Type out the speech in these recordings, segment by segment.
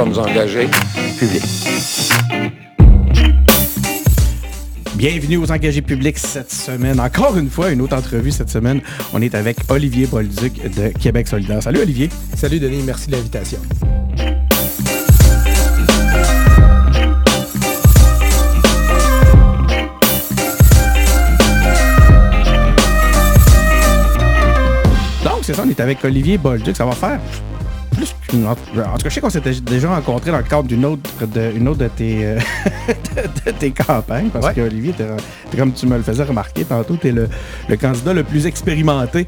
sommes engagés publics. Bienvenue aux engagés publics cette semaine. Encore une fois, une autre entrevue cette semaine. On est avec Olivier Bolduc de Québec solidaire. Salut Olivier. Salut Denis, merci de l'invitation. Donc, c'est ça, on est avec Olivier Bolduc. Ça va faire En tout cas, je sais qu'on s'était déjà rencontrés dans le cadre d'une autre de, une autre de tes, euh, de, tes campagnes, parce que Olivier, comme tu me le faisais remarquer tantôt, tu es le, le, candidat le plus expérimenté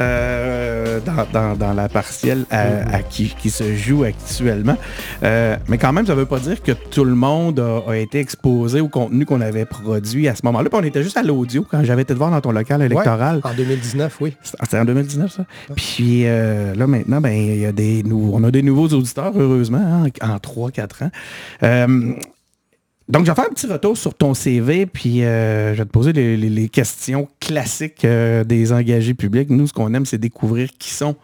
euh, dans, dans, la partielle à, qui, qui, se joue actuellement. Euh, mais quand même, ça ne veut pas dire que tout le monde a, été exposé au contenu qu'on avait produit à ce moment-là. Puis on était juste à l'audio quand j'avais été te voir dans ton local électoral. en 2019, oui. C'était en 2019, ça? Puis là, maintenant, ben, il y a des on a des nouveaux auditeurs, heureusement, hein, en 3-4 ans. Euh, donc, je vais faire un petit retour sur ton CV, puis euh, je vais te poser les, questions classiques euh, des engagés publics. Nous, ce qu'on aime, c'est découvrir qui sont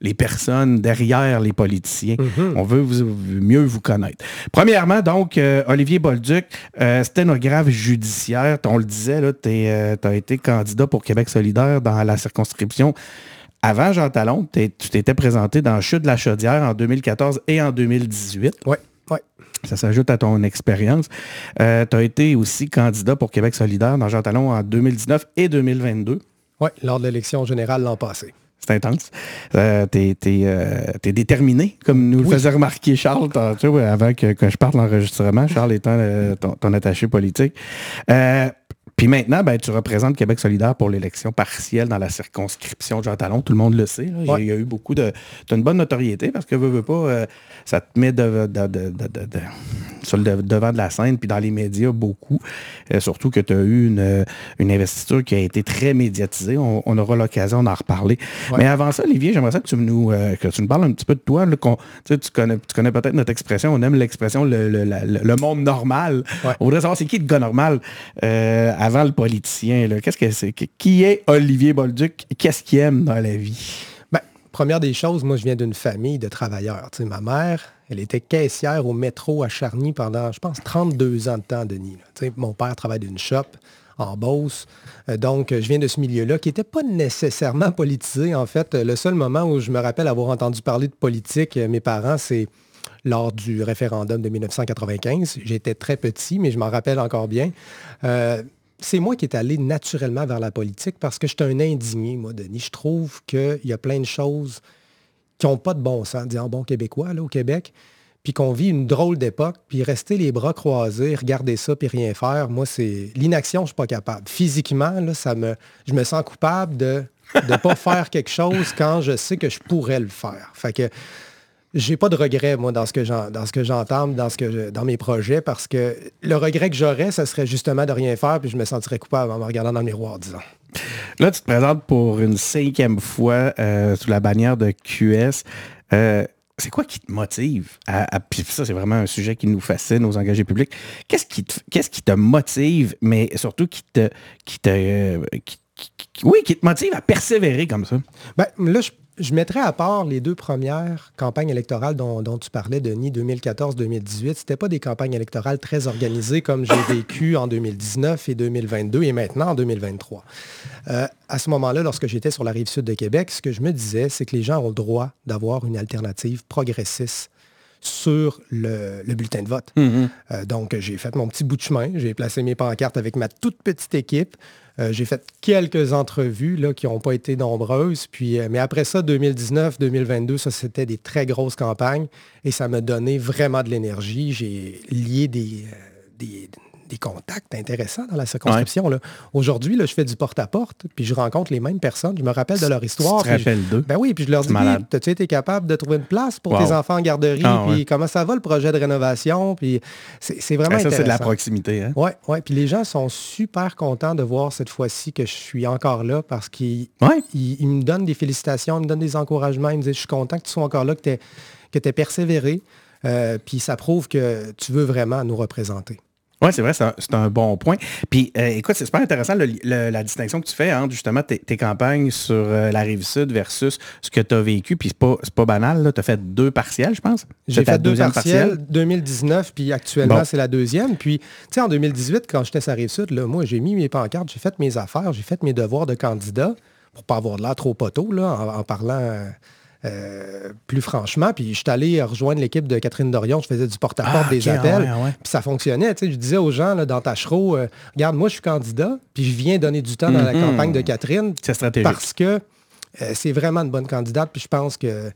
les personnes derrière les politiciens. Mm-hmm. On veut mieux vous connaître. Premièrement, donc, Olivier Bolduc, sténographe judiciaire, on le disait, tu as été candidat pour Québec solidaire dans la circonscription avant Jean Talon, tu t'étais présenté dans Chute de la Chaudière en 2014 et en 2018. Oui, oui. Ça s'ajoute à ton expérience. Euh, tu as été aussi candidat pour Québec solidaire dans Jean Talon en 2019 et 2022. Oui, lors de l'élection générale l'an passé. C'est intense. Euh, tu es, euh, déterminé, comme nous le faisait remarquer Charles avant que, je parte l'enregistrement, Charles étant ton, attaché politique. Puis maintenant, ben, tu représentes Québec solidaire pour l'élection partielle dans la circonscription de Jean Talon. Tout le monde le sait. Il y a eu beaucoup de... Tu une bonne notoriété parce que, veux, veux pas, euh, ça te met de, sur le devant de la scène, puis dans les médias, beaucoup. Euh, surtout que tu as eu une, une, investiture qui a été très médiatisée. On, aura l'occasion d'en reparler. Mais avant ça, Olivier, j'aimerais ça que tu, nous, euh, que tu nous parles un petit peu de toi. tu, connais, tu connais peut-être notre expression. On aime l'expression le, monde normal. On voudrait savoir c'est qui le gars normal avant le politicien. Qu'est-ce que c'est? Qui est Olivier Bolduc? Qu'est-ce qu'il aime dans la vie? Ben, première des choses, moi, je viens d'une famille de travailleurs. ma mère, elle était caissière au métro à Charny pendant, je pense, 32 ans de temps, Denis. mon père travaille d'une shop en Beauce. Euh, donc, je viens de ce milieu-là qui n'était pas nécessairement politisé. En fait, le seul moment où je me rappelle avoir entendu parler de politique, euh, mes parents, c'est lors du référendum de 1995. J'étais très petit, mais je m'en rappelle encore bien. Euh, c'est moi qui est allé naturellement vers la politique parce que je suis un indigné, moi, Denis. Je trouve qu'il y a plein de choses qui n'ont pas de bon sens, disant bon québécois, là, au Québec, puis qu'on vit une drôle d'époque, puis rester les bras croisés, regarder ça, puis rien faire, moi, c'est l'inaction, je ne suis pas capable. Physiquement, là, ça me, je me sens coupable de ne pas faire quelque chose quand je sais que je pourrais le faire. Fait j'ai pas de regret, moi, dans ce que j'entends, dans, ce que dans mes projets, parce que le regret que j'aurais, ce serait justement de rien faire, puis je me sentirais coupable en me regardant dans le miroir, disons. Là, tu te présentes pour une cinquième fois euh, sous la bannière de QS. Euh, c'est quoi qui te motive à, puis ça, c'est vraiment un sujet qui nous fascine aux engagés publics. Qu'est-ce qui te, qu'est-ce qui te motive, mais surtout qui te, qui te, euh, oui, qui te motive à persévérer comme ça? Ben, là, je je mettrais à part les deux premières campagnes électorales dont, tu parlais, Denis, 2014-2018. Ce pas des campagnes électorales très organisées comme j'ai vécu en 2019 et 2022 et maintenant en 2023. Euh, à ce moment-là, lorsque j'étais sur la rive sud de Québec, ce que je me disais, c'est que les gens ont le droit d'avoir une alternative progressiste sur le, bulletin de vote. Mm-hmm. Euh, donc, j'ai fait mon petit bout de chemin, j'ai placé mes pancartes avec ma toute petite équipe. Euh, j'ai fait quelques entrevues là, qui n'ont pas été nombreuses. Puis, euh, mais après ça, 2019, 2022, ça, c'était des très grosses campagnes et ça m'a donné vraiment de l'énergie. J'ai lié des, des, des contacts intéressants dans la circonscription. Aujourd'hui, je fais du porte-à-porte, puis je rencontre les mêmes personnes, je me rappelle de leur histoire. Tu te rappelles d'eux? Ben oui, puis je leur dis, as-tu été capable de trouver une place pour tes enfants en garderie? Ah, puis comment ça va le projet de rénovation? Puis c'est vraiment intéressant. Ça, c'est de la proximité. Hein? Oui, ouais. puis les gens sont super contents de voir cette fois-ci que je suis encore là parce qu'ils me donnent des félicitations, ils me donnent des encouragements, ils me disent, je suis content que tu sois encore là, que tu aies, persévéré. Euh, puis ça prouve que tu veux vraiment nous représenter. Oui, c'est vrai, c'est un, bon point. Puis, euh, écoute, c'est super intéressant la distinction que tu fais entre justement tes, campagnes sur euh, la rive sud versus ce que tu as vécu. Puis, c'est pas, pas banal, tu as fait deux partiels, je pense. J'ai fait deux partiels, 2019, puis actuellement, c'est la deuxième. Puis, tu sais, en 2018, quand j'étais sur la rive sud, là, moi, j'ai mis mes pancartes, j'ai fait mes affaires, j'ai fait mes devoirs de candidat pour pas avoir de l'air trop poteau, là, en, parlant... Euh, plus franchement. Puis je suis allé rejoindre l'équipe de Catherine Dorion, je faisais du porte-à-porte ah, des appels. Puis ça fonctionnait. Tu sais, je disais aux gens là, dans Tachereau, euh, regarde, moi je suis candidat, puis je viens donner du temps dans la mm-hmm. campagne de Catherine. C'est stratégique. Parce que euh, c'est vraiment une bonne candidate, puis je pense que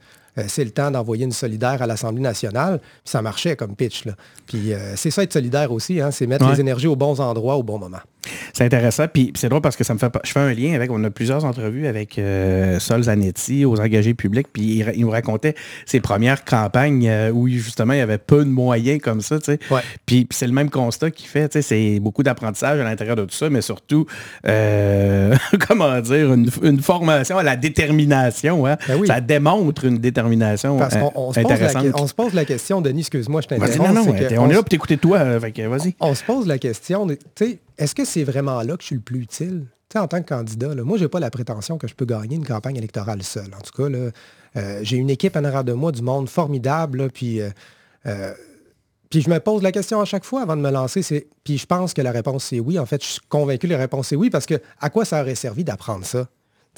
c'est le temps d'envoyer une solidaire à l'Assemblée nationale. Puis ça marchait comme pitch. Là. Puis c'est ça être solidaire aussi, hein, c'est mettre les énergies aux bons endroits au bon moment. C'est intéressant, puis c'est drôle parce que ça me fait je fais un lien avec, on a plusieurs entrevues avec euh, Sol Zanetti aux engagés publics, puis il, nous racontait ses premières campagnes euh, où justement il y avait peu de moyens comme ça, tu sais. Puis, c'est le même constat qu'il fait, tu sais, c'est beaucoup d'apprentissage à l'intérieur de tout ça, mais surtout, euh, comment dire, une, formation à la détermination, hein. ben Ça démontre une détermination parce on, intéressante. Se on se pose la question, Denis, excuse-moi, je t'interromps. Non, non, on, est là pour t'écouter toi, vas-y. On se pose la question, tu sais, est-ce que c'est vraiment là que je suis le plus utile? en tant que candidat, moi, je n'ai pas la prétention que je peux gagner une campagne électorale seul. En tout cas, euh, j'ai une équipe en arrière de moi, du monde formidable, puis, euh, euh, puis je me pose la question à chaque fois avant de me lancer. Puis je pense que la réponse c'est oui. En fait, je suis convaincu que la réponse c'est oui, parce que à quoi ça aurait servi d'apprendre ça?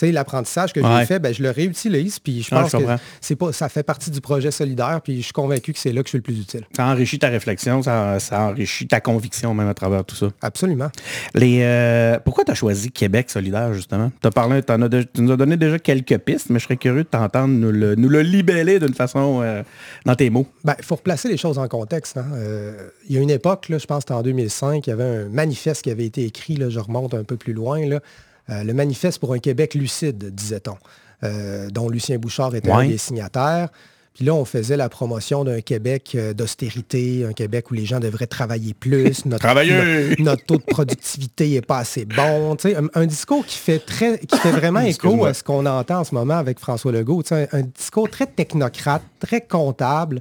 L'apprentissage que j'ai fait, ben, je le réutilise, puis je pense que c'est pas, ça fait partie du projet solidaire, puis je suis convaincu que c'est là que je suis le plus utile. Ça enrichit ta réflexion, ça, enrichit ta conviction même à travers tout ça. Absolument. Les, euh, pourquoi tu as choisi Québec solidaire, justement? As parlé, tu nous as donné déjà quelques pistes, mais je serais curieux de t'entendre nous le, nous le libeller d'une façon euh, dans tes mots. Il ben, faut replacer les choses en contexte. Hein. Euh, il y a une époque, là, je pense que c'était en 2005, il y avait un manifeste qui avait été écrit, là, je remonte un peu plus loin, là, le manifeste pour un Québec lucide, disait-on, euh, dont Lucien Bouchard était un des signataires. Puis là, on faisait la promotion d'un Québec euh, d'austérité, un Québec où les gens devraient travailler plus. Notre, taux de productivité n'est pas assez bon. Un, un, discours qui fait, très, qui fait vraiment écho à ce qu'on entend en ce moment avec François Legault. Un, un, discours très technocrate, très comptable.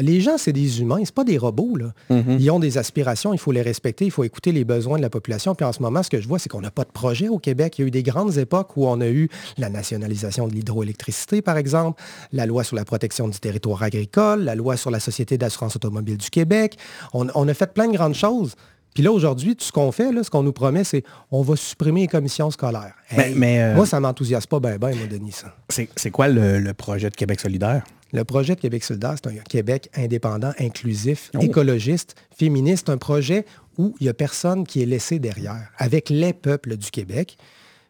Les gens, c'est des humains, c'est pas des robots. Là. Mm-hmm. Ils ont des aspirations, il faut les respecter, il faut écouter les besoins de la population. Puis en ce moment, ce que je vois, c'est qu'on n'a pas de projet au Québec. Il y a eu des grandes époques où on a eu la nationalisation de l'hydroélectricité, par exemple, la loi sur la protection du territoire agricole, la loi sur la Société d'assurance automobile du Québec. On, a fait plein de grandes choses. Puis là, aujourd'hui, tout ce qu'on fait, là, ce qu'on nous promet, c'est on va supprimer les commissions scolaires. mais, euh, moi, ça ne m'enthousiasme pas bien, bien, moi, Denis, ça. C'est quoi le, projet de Québec solidaire? Le projet de Québec solidaire, c'est un Québec indépendant, inclusif, oh. écologiste, féministe, un projet où il n'y a personne qui est laissé derrière, avec les peuples du Québec.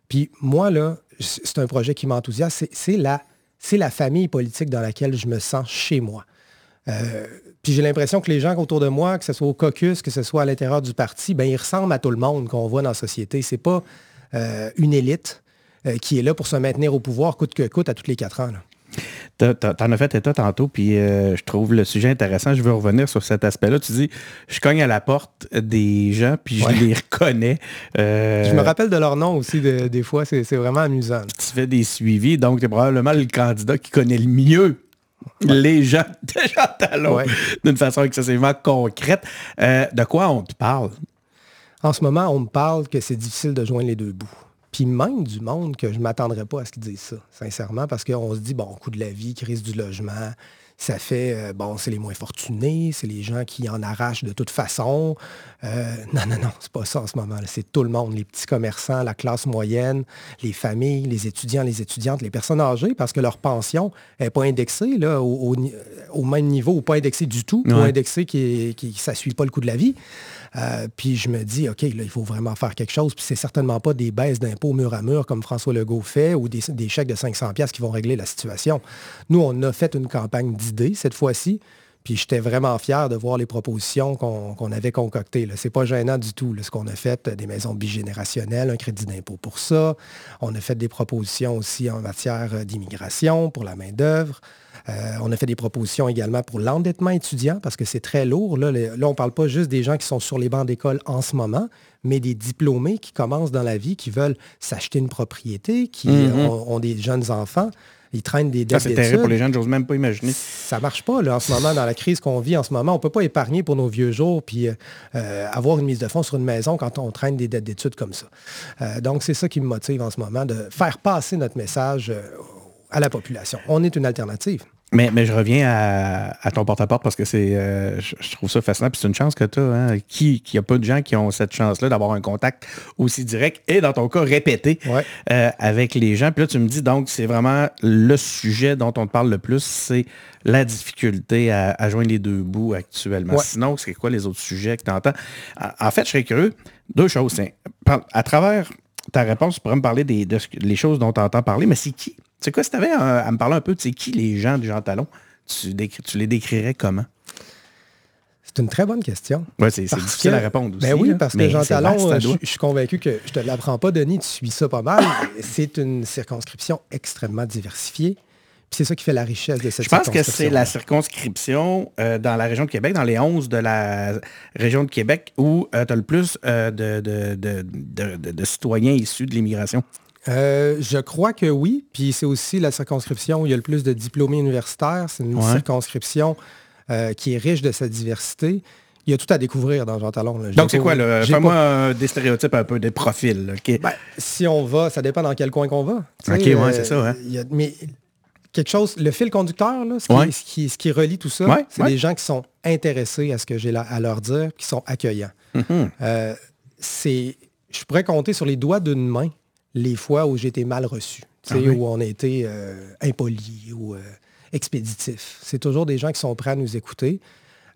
Puis moi, là, c'est un projet qui m'enthousiasme. C'est la, la famille politique dans laquelle je me sens chez moi. Euh, puis j'ai l'impression que les gens autour de moi, que ce soit au caucus, que ce soit à l'intérieur du parti, ben, ils ressemblent à tout le monde qu'on voit dans la société. Ce n'est pas euh, une élite euh, qui est là pour se maintenir au pouvoir coûte que coûte à tous les quatre ans. T'en as fait état tantôt, puis euh, je trouve le sujet intéressant. Je veux revenir sur cet aspect-là. Tu dis, je cogne à la porte des gens, puis je les reconnais. Euh, je me rappelle de leur nom aussi des fois. C'est vraiment amusant. Tu fais des suivis, donc tu es probablement le candidat qui connaît le mieux les gens déjà talons d'une façon excessivement concrète. Euh, de quoi on te parle? En ce moment, on me parle que c'est difficile de joindre les deux bouts. Puis même du monde que je ne m'attendrais pas à ce qu'ils disent ça, sincèrement, parce qu'on se dit, bon, coût de la vie, crise du logement, ça fait, euh, bon, c'est les moins fortunés, c'est les gens qui en arrachent de toute façon. Euh, non, non, non, c'est pas ça en ce moment. C'est tout le monde, les petits commerçants, la classe moyenne, les familles, les étudiants, les étudiantes, les personnes âgées, parce que leur pension n'est pas indexée là, au, même niveau ou pas indexée du tout, ou indexée qui, ne suit pas le coût de la vie. Euh, puis je me dis, OK, là, il faut vraiment faire quelque chose. Puis c'est certainement pas des baisses d'impôts mur à mur comme François Legault fait ou des, chèques de 500 pièces qui vont régler la situation. Nous, on a fait une campagne d'idées cette fois-ci. Puis j'étais vraiment fier de voir les propositions qu'on avait concoctées. Ce n'est pas gênant du tout, ce qu'on a fait, des maisons bigénérationnelles, un crédit d'impôt pour ça. On a fait des propositions aussi en matière d'immigration pour la main-d'œuvre. On a fait des propositions également pour l'endettement étudiant parce que c'est très lourd. Là, là on ne parle pas juste des gens qui sont sur les bancs d'école en ce moment, mais des diplômés qui commencent dans la vie, qui veulent s'acheter une propriété, qui mm-hmm. ont, des jeunes enfants. Ils traînent des dettes. c'est terrible pour les gens, j'ose même pas imaginer. Ça marche pas là, en ce moment, dans la crise qu'on vit en ce moment. On ne peut pas épargner pour nos vieux jours puis euh, euh, avoir une mise de fonds sur une maison quand on traîne des dettes d'études comme ça. Euh, donc, c'est ça qui me motive en ce moment, de faire passer notre message à la population. On est une alternative. Mais, mais je reviens à, ton porte-à-porte parce que c'est, euh, je, trouve ça fascinant. Puis c'est une chance que tu as. Hein. Qui, qui a pas de gens qui ont cette chance-là d'avoir un contact aussi direct et dans ton cas répété euh, avec les gens. Puis là, tu me dis donc, c'est vraiment le sujet dont on te parle le plus, c'est la difficulté à, joindre les deux bouts actuellement. Sinon, c'est quoi les autres sujets que tu entends? En, fait, je serais curieux. Deux choses. À travers ta réponse, tu pourrais me parler des les choses dont tu entends parler, mais c'est qui c'est quoi, si tu avais à, me parler un peu de qui les gens du Jean Talon, tu, les décrirais comment? C'est une très bonne question. Oui, c'est difficile à répondre ben aussi. oui, parce que Jean Talon, je, suis convaincu que je ne te l'apprends pas, Denis, tu suis ça pas mal. c'est une circonscription extrêmement diversifiée. C'est ça qui fait la richesse de cette Je pense que c'est la circonscription euh, dans la région de Québec, dans les 11 de la région de Québec, où euh, tu as le plus euh, de, de, citoyens issus de l'immigration. Euh, je crois que oui. Puis c'est aussi la circonscription où il y a le plus de diplômés universitaires. C'est une circonscription euh, qui est riche de sa diversité. Il y a tout à découvrir dans Jean Talon. Donc c'est quoi, Fais-moi des stéréotypes un peu, des profils. Ben, si on va, ça dépend dans quel coin qu'on va. OK, oui, c'est euh, ça. Hein. mais quelque chose, le fil conducteur, ce, qui, ce, qui, relie tout ça, c'est des gens qui sont intéressés à ce que j'ai à leur dire, qui sont accueillants. Mm-hmm. c'est, je pourrais compter sur les doigts d'une main les fois où j'ai été mal reçu, ah où on a été euh, impoli ou euh, expéditif. C'est toujours des gens qui sont prêts à nous écouter.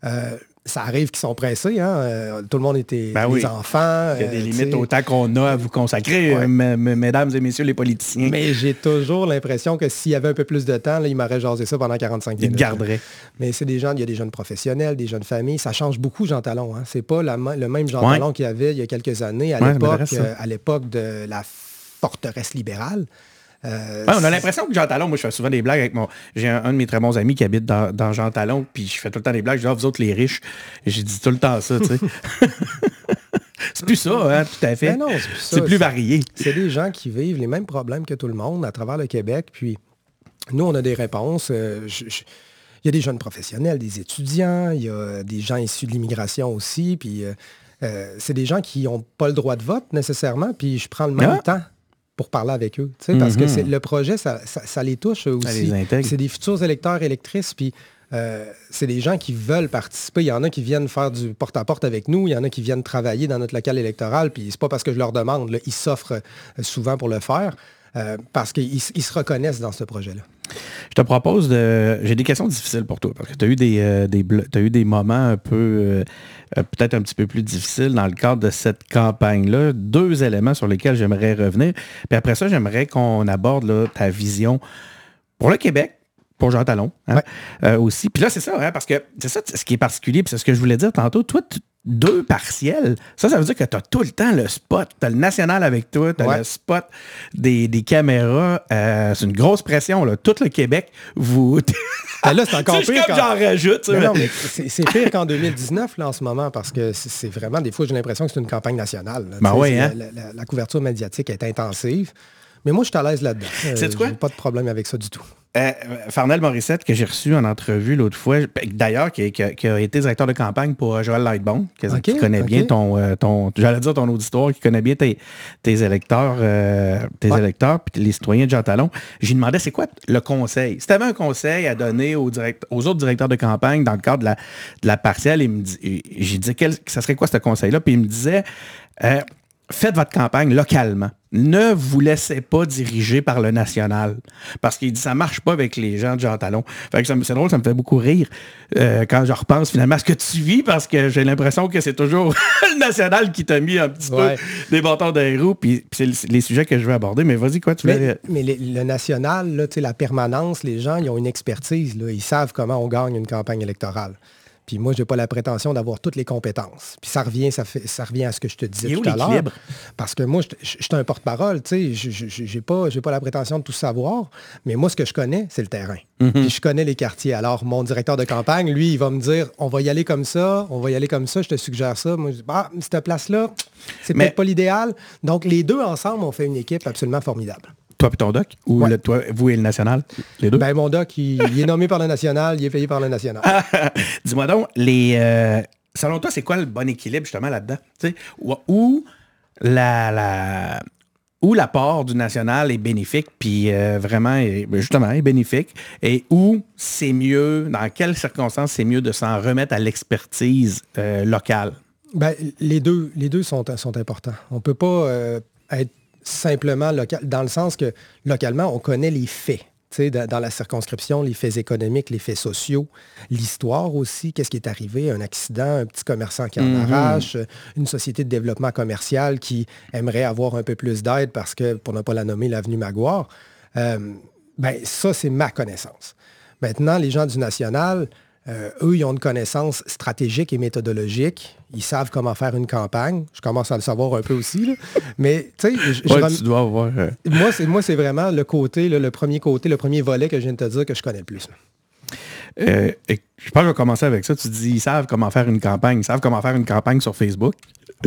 Euh, ça arrive qu'ils sont pressés. Hein? tout le monde était ben des enfants. Il y a des limites au temps qu'on a à vous consacrer, mesdames et messieurs les politiciens. Mais j'ai toujours l'impression que s'il y avait un peu plus de temps, là, il m'aurait jasé ça pendant 45 minutes. Il garderait. Mais c'est des gens, il y a des jeunes professionnels, des jeunes familles. Ça change beaucoup, Jean Talon. Hein? C'est pas le même Jean Talon qu'il y avait il y a quelques années, à l'époque de la forteresse libérale. Euh, on a l'impression que Jean Talon, moi je fais souvent des blagues avec mon. J'ai un, de mes très bons amis qui habite dans, Jean Talon, puis je fais tout le temps des blagues, je dis, ah, vous autres les riches. J'ai dit tout le temps ça, tu sais. c'est plus ça, hein, tout à fait. Ben c'est plus, varié. C'est des gens qui vivent les mêmes problèmes que tout le monde à travers le Québec, puis nous, on a des réponses. Euh, il y a des jeunes professionnels, des étudiants, il y a des gens issus de l'immigration aussi, puis euh, c'est des gens qui n'ont pas le droit de vote nécessairement, puis je prends le même ah. temps pour parler avec eux. Parce que mhm. le projet, ça, les touche aussi. C'est des futurs électeurs, électrices, puis euh, c'est des gens qui veulent participer. Il y en a qui viennent faire du porte-à-porte avec nous, il y en a qui viennent travailler dans notre local électoral, puis c'est pas parce que je leur demande, ils s'offrent euh, souvent pour le faire, euh, parce qu'ils se reconnaissent dans ce projet-là. Je te propose de. J'ai des questions difficiles pour toi, parce que tu as eu des, des, as eu des moments un peu euh, peut-être un petit peu plus difficile dans le cadre de cette campagne-là. Deux éléments sur lesquels j'aimerais revenir. Puis après ça, j'aimerais qu'on aborde ta vision pour le Québec, pour Jean Talon hein, euh, aussi. Puis là, c'est ça, hein, parce que c'est ça ce qui est particulier, puis c'est ce que je voulais dire tantôt. Toi, deux partiels, ça, ça veut dire que tu as tout le temps le spot. Tu as le national avec toi, tu as le spot des, caméras. Euh, c'est une grosse pression. Là. Tout le Québec, vous... Ben là, c'est encore pire. J'en rajoute. c'est pire qu'en 2019 là, en ce moment parce que c'est vraiment, des fois, j'ai l'impression que c'est une campagne nationale. Ben oui, hein? la, couverture médiatique est intensive. Mais moi, je suis à l'aise là-dedans. C'est quoi? pas de problème avec ça du tout. Euh, Farnell Morissette, que j'ai reçu en entrevue l'autre fois, d'ailleurs, qui, a été directeur de campagne pour euh, Joël Lightbone, qui, connaît bien ton, euh, ton j'allais dire ton auditoire, qui connaît bien tes, électeurs, tes électeurs, puis les citoyens de Jean Talon. J'ai demandé, c'est quoi le conseil? Si tu avais un conseil à donner aux, aux autres directeurs de campagne dans le cadre de la, de la partielle, j'ai dit, quel, ça serait quoi ce conseil-là? Puis il me disait, faites votre campagne localement. Ne vous laissez pas diriger par le national. Parce qu'il dit ça marche pas avec les gens de Jean Talon. c'est drôle, ça me fait beaucoup rire euh, quand je repense finalement à ce que tu vis parce que j'ai l'impression que c'est toujours le national qui t'a mis un petit peu des bâtons dans les roues. Puis, c'est les sujets que je veux aborder. Mais vas-y, quoi, tu Mais, mais le national, la permanence, les gens, ils ont une expertise. Là. Ils savent comment on gagne une campagne électorale. Puis moi, je n'ai pas la prétention d'avoir toutes les compétences. Puis ça revient, ça, fait, ça revient à ce que je te disais Et tout à l'heure. Parce que moi, je suis un porte-parole, tu sais, je n'ai pas, pas la prétention de tout savoir, mais moi, ce que je connais, c'est le terrain. Puis je connais les quartiers. Alors, mon directeur de campagne, lui, il va me dire, on va y aller comme ça, on va y aller comme ça, je te suggère ça. Moi, je dis, ah, cette place-là, c'est Mais- peut-être pas l'idéal. Donc, les deux ensemble, on fait une équipe absolument formidable. Toi et ton doc? Ou Ouais. le- toi, vous et le national? Les deux? Ben, mon doc, il, il est nommé par le national, il est payé par le national. Dis-moi donc, les, euh, selon toi, c'est quoi le bon équilibre justement là-dedans? Où la, la, où l'apport du national est bénéfique, puis euh, vraiment, est- ben, justement, est bénéfique, et où c'est mieux, dans quelles circonstances c'est mieux de s'en remettre à l'expertise euh, locale? Ben, les deux, les deux sont, sont importants. On ne peut pas euh, être simplement local, dans le sens que localement, on connaît les faits. Dans, la circonscription, les faits économiques, les faits sociaux, l'histoire aussi, qu'est-ce qui est arrivé, un accident, un petit commerçant qui en arrache, euh, une société de développement commercial qui aimerait avoir un peu plus d'aide parce que, pour ne pas la nommer, l'avenue Maguire. Euh, ben, ça, c'est ma connaissance. Maintenant, les gens du national, euh, eux, ils ont une connaissance stratégique et méthodologique. Ils savent comment faire une campagne. Je commence à le savoir un peu aussi. là. Mais, tu sais, je- je Ouais, rem- tu dois avoir... euh, moi, c'est, moi, c'est vraiment le côté, là, le premier côté, le premier volet que je viens de te dire que je connais le plus. euh, et je pense que je vais commencer avec ça. Tu dis, ils savent comment faire une campagne. Ils savent comment faire une campagne sur Facebook.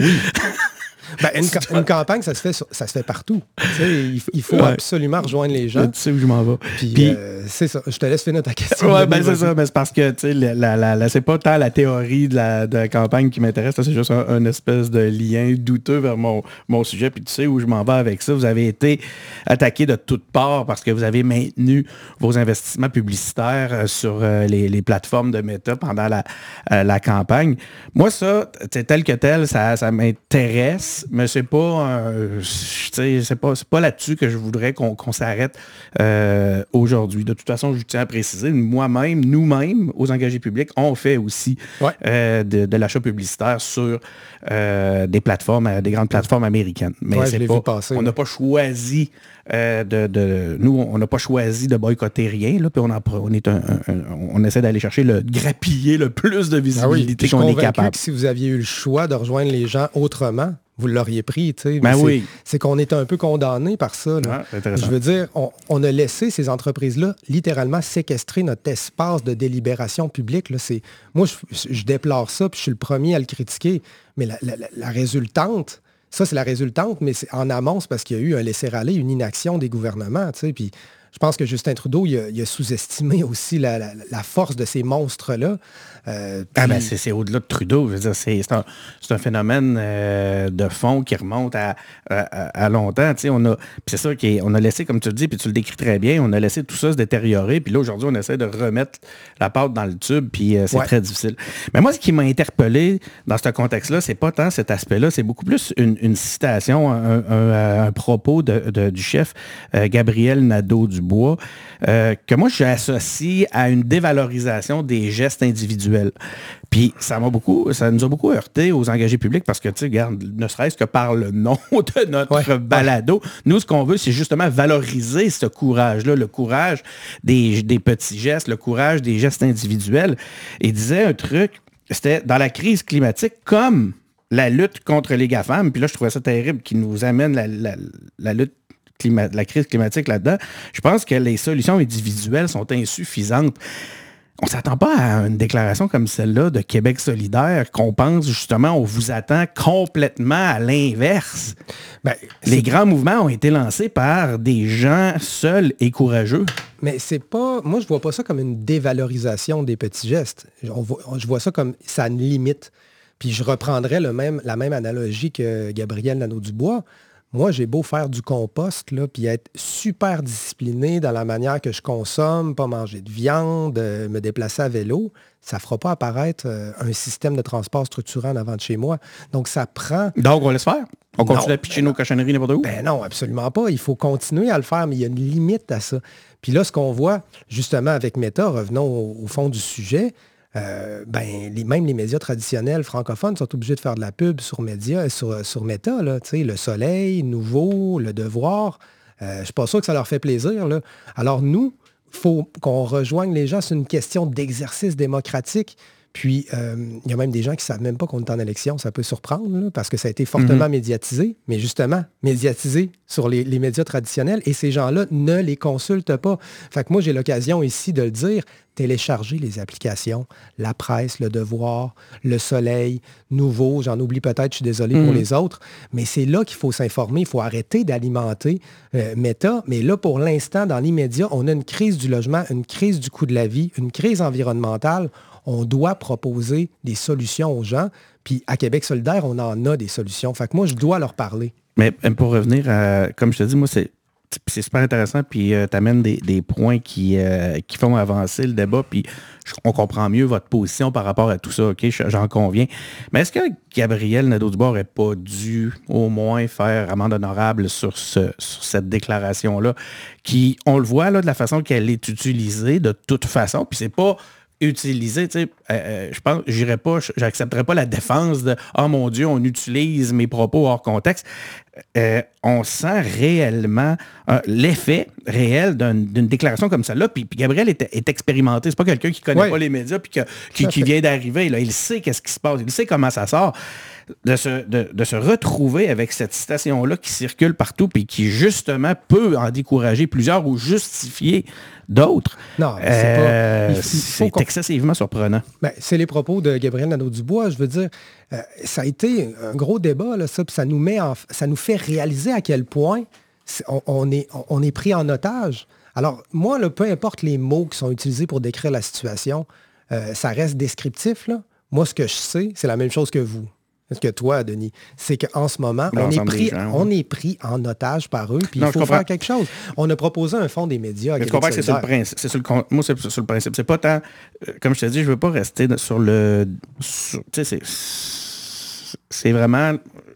Ben, une, ca- une campagne, ça se fait, sur- ça se fait partout. Tu sais, il, il faut Ouais. absolument rejoindre les gens. Tu sais où je m'en vais. Puis, Puis- euh, c'est ça. Je te laisse finir ta question. Ben c'est ça, mais c'est parce que, tu sais, c'est pas tant la théorie de la, de la campagne qui m'intéresse, c'est juste un, un espèce de lien douteux vers mon, mon sujet, puis tu sais où je m'en vais avec ça. Vous avez été attaqué de toutes parts parce que vous avez maintenu vos investissements publicitaires euh, sur euh, les, les plateformes de Meta pendant la, la campagne. Moi, ça, tel que tel, ça, ça m'intéresse, mais c'est pas, sais, c'est pas, c'est pas là-dessus que je voudrais qu'on s'arrête euh, aujourd'hui. De toute façon, je tiens à préciser, moi-même, nous-mêmes, aux engagés publics, on fait aussi Ouais. euh, de, de l'achat publicitaire sur euh, des plateformes, euh, des grandes plateformes américaines. Mais Ouais, pas, passer, on ouais. n'a pas choisi euh, de, de- nous, on n'a pas choisi de boycotter rien. Là, puis on, en- on est un- un- un- on essaie d'aller chercher le grappiller le plus de Ah oui, visibilité qu'on est capable. que si vous aviez eu le choix de rejoindre les gens autrement, vous l'auriez pris. tu sais. Ben oui. C'est qu'on est un peu condamné par ça. là. Je veux dire, on, on a laissé ces entreprises-là littéralement séquestrer notre espace de délibération publique. Là. C'est, moi, je, je déplore ça, puis je suis le premier à le critiquer. Mais la, la- la- la résultante, ça, c'est la résultante, mais c'est en amont, c'est parce qu'il y a eu un laisser-aller, une inaction des gouvernements. tu sais. Puis je pense que Justin Trudeau, il a, sous-estimé aussi la, la- la force de ces monstres-là. Euh, Ah ben c'est, au-delà de Trudeau. C'est, un, un phénomène euh, de fond qui remonte à, à- à longtemps. On a, c'est ça qu'on a laissé, comme tu le dis, puis tu le décris très bien, on a laissé tout ça se détériorer. Puis là, aujourd'hui, on essaie de remettre la pâte dans le tube, puis euh, c'est Ouais. très difficile. Mais moi, ce qui m'a interpellé dans ce contexte-là, c'est pas tant cet aspect-là, c'est beaucoup plus une, une citation, un, un- un propos de- de- du chef Gabriel Nadeau-Dubois, que moi, j'associe à une dévalorisation des gestes individuels. Puis ça m'a beaucoup, ça nous a beaucoup heurté aux engagés publics parce que, tu sais, regarde, ne serait-ce que par le nom de notre Ouais, balado, nous, ce qu'on veut, c'est justement valoriser ce courage-là, le courage des, des petits gestes, le courage des gestes individuels. Et il disait un truc, c'était dans la crise climatique comme la lutte contre les GAFAM. Puis là, je trouvais ça terrible qui nous amène la, la- la lutte clima- la crise climatique là-dedans. Je pense que les solutions individuelles sont insuffisantes. On s'attend pas à une déclaration comme celle-là de Québec solidaire qu'on pense justement on vous attend complètement à l'inverse. ben, Les grands mouvements ont été lancés par des gens seuls et courageux. Mais c'est pas. Moi, je vois pas ça comme une dévalorisation des petits gestes. On voit- je vois ça comme ça une limite. Puis je reprendrais le même, la même analogie que Gabriel Nadeau-Dubois. Moi, j'ai beau faire du compost, là, puis être super discipliné dans la manière que je consomme, pas manger de viande, euh, me déplacer à vélo, ça ne fera pas apparaître euh, un système de transport structurant en avant de chez moi. Donc, ça prend Donc, on laisse faire? On continue Non, à pitcher nos cochonneries n'importe où? ben non, absolument pas. Il faut continuer à le faire, mais il y a une limite à ça. Puis là, ce qu'on voit, justement, avec Meta, revenons au, au fond du sujet, euh, ben, même les médias traditionnels francophones sont obligés de faire de la pub sur, médias, sur, sur Meta. Là, Tu sais, le Soleil, Nouveau, Le Devoir. Euh, je ne suis pas sûr que ça leur fait plaisir. Alors nous, il faut qu'on rejoigne les gens. C'est une question d'exercice démocratique. Puis, euh, il y a même des gens qui ne savent même pas qu'on est en élection. Ça peut surprendre, parce que ça a été fortement mhm. médiatisé, mais justement, médiatisé sur les, médias traditionnels, et ces gens-là ne les consultent pas. Fait que moi, j'ai l'occasion ici de le dire, télécharger les applications, la presse, le devoir, le soleil, nouveau, j'en oublie peut-être, je suis désolé pour mhm. les autres, mais c'est là qu'il faut s'informer, il faut arrêter d'alimenter euh, Meta. Mais là, pour l'instant, dans l'immédiat, on a une crise du logement, une crise du coût de la vie, une crise environnementale on doit proposer des solutions aux gens. Puis à Québec solidaire, on en a des solutions. Fait que moi, je dois leur parler. Mais pour revenir à, comme je te dis, moi, c'est c'est super intéressant, puis euh, tu amènes des, points qui, euh, qui font avancer le débat, puis on comprend mieux votre position par rapport à tout ça, OK, j'en conviens. Mais est-ce que Gabriel Nadeau-Dubois n'aurait pas dû au moins faire amende honorable sur, ce, sur cette déclaration-là, qui, on le voit là, de la façon qu'elle est utilisée de toute façon, puis c'est pas utiliser, tu sais, euh, euh, je pense, j'irai pas, j'accepterai pas la défense de « Oh mon Dieu, on utilise mes propos hors contexte euh, on sent réellement l'effet réel d'une déclaration comme celle-là. Puis, Gabriel est, est expérimenté. C'est pas quelqu'un qui connaît pas les médias puis qui, qui vient d'arriver. Il sait qu'est-ce qui se passe. Il sait comment ça sort de se, retrouver avec cette citation-là qui circule partout et qui, justement, peut en décourager plusieurs ou justifier d'autres. Non, c'est euh, excessivement surprenant. Ben, c'est les propos de Gabriel Nadeau-Dubois. Je veux dire, euh, ça a été un gros débat, là, ça, ça nous, met ça nous fait réaliser à quel point on, est, on est pris en otage. Alors, moi, peu importe les mots qui sont utilisés pour décrire la situation, euh, ça reste descriptif. Là. Moi, ce que je sais, c'est la même chose que vous que toi, Denis, c'est qu'en ce moment, on est, pris, on est pris en otage par eux, puis il faut faire quelque chose. On a proposé un fonds des médias. Mais tu comprends que c'est sur le principe. C'est sur le, moi, c'est sur le principe. C'est pas tant... Euh, comme je te dis, je veux pas rester sur le... Tu sais, c'est vraiment,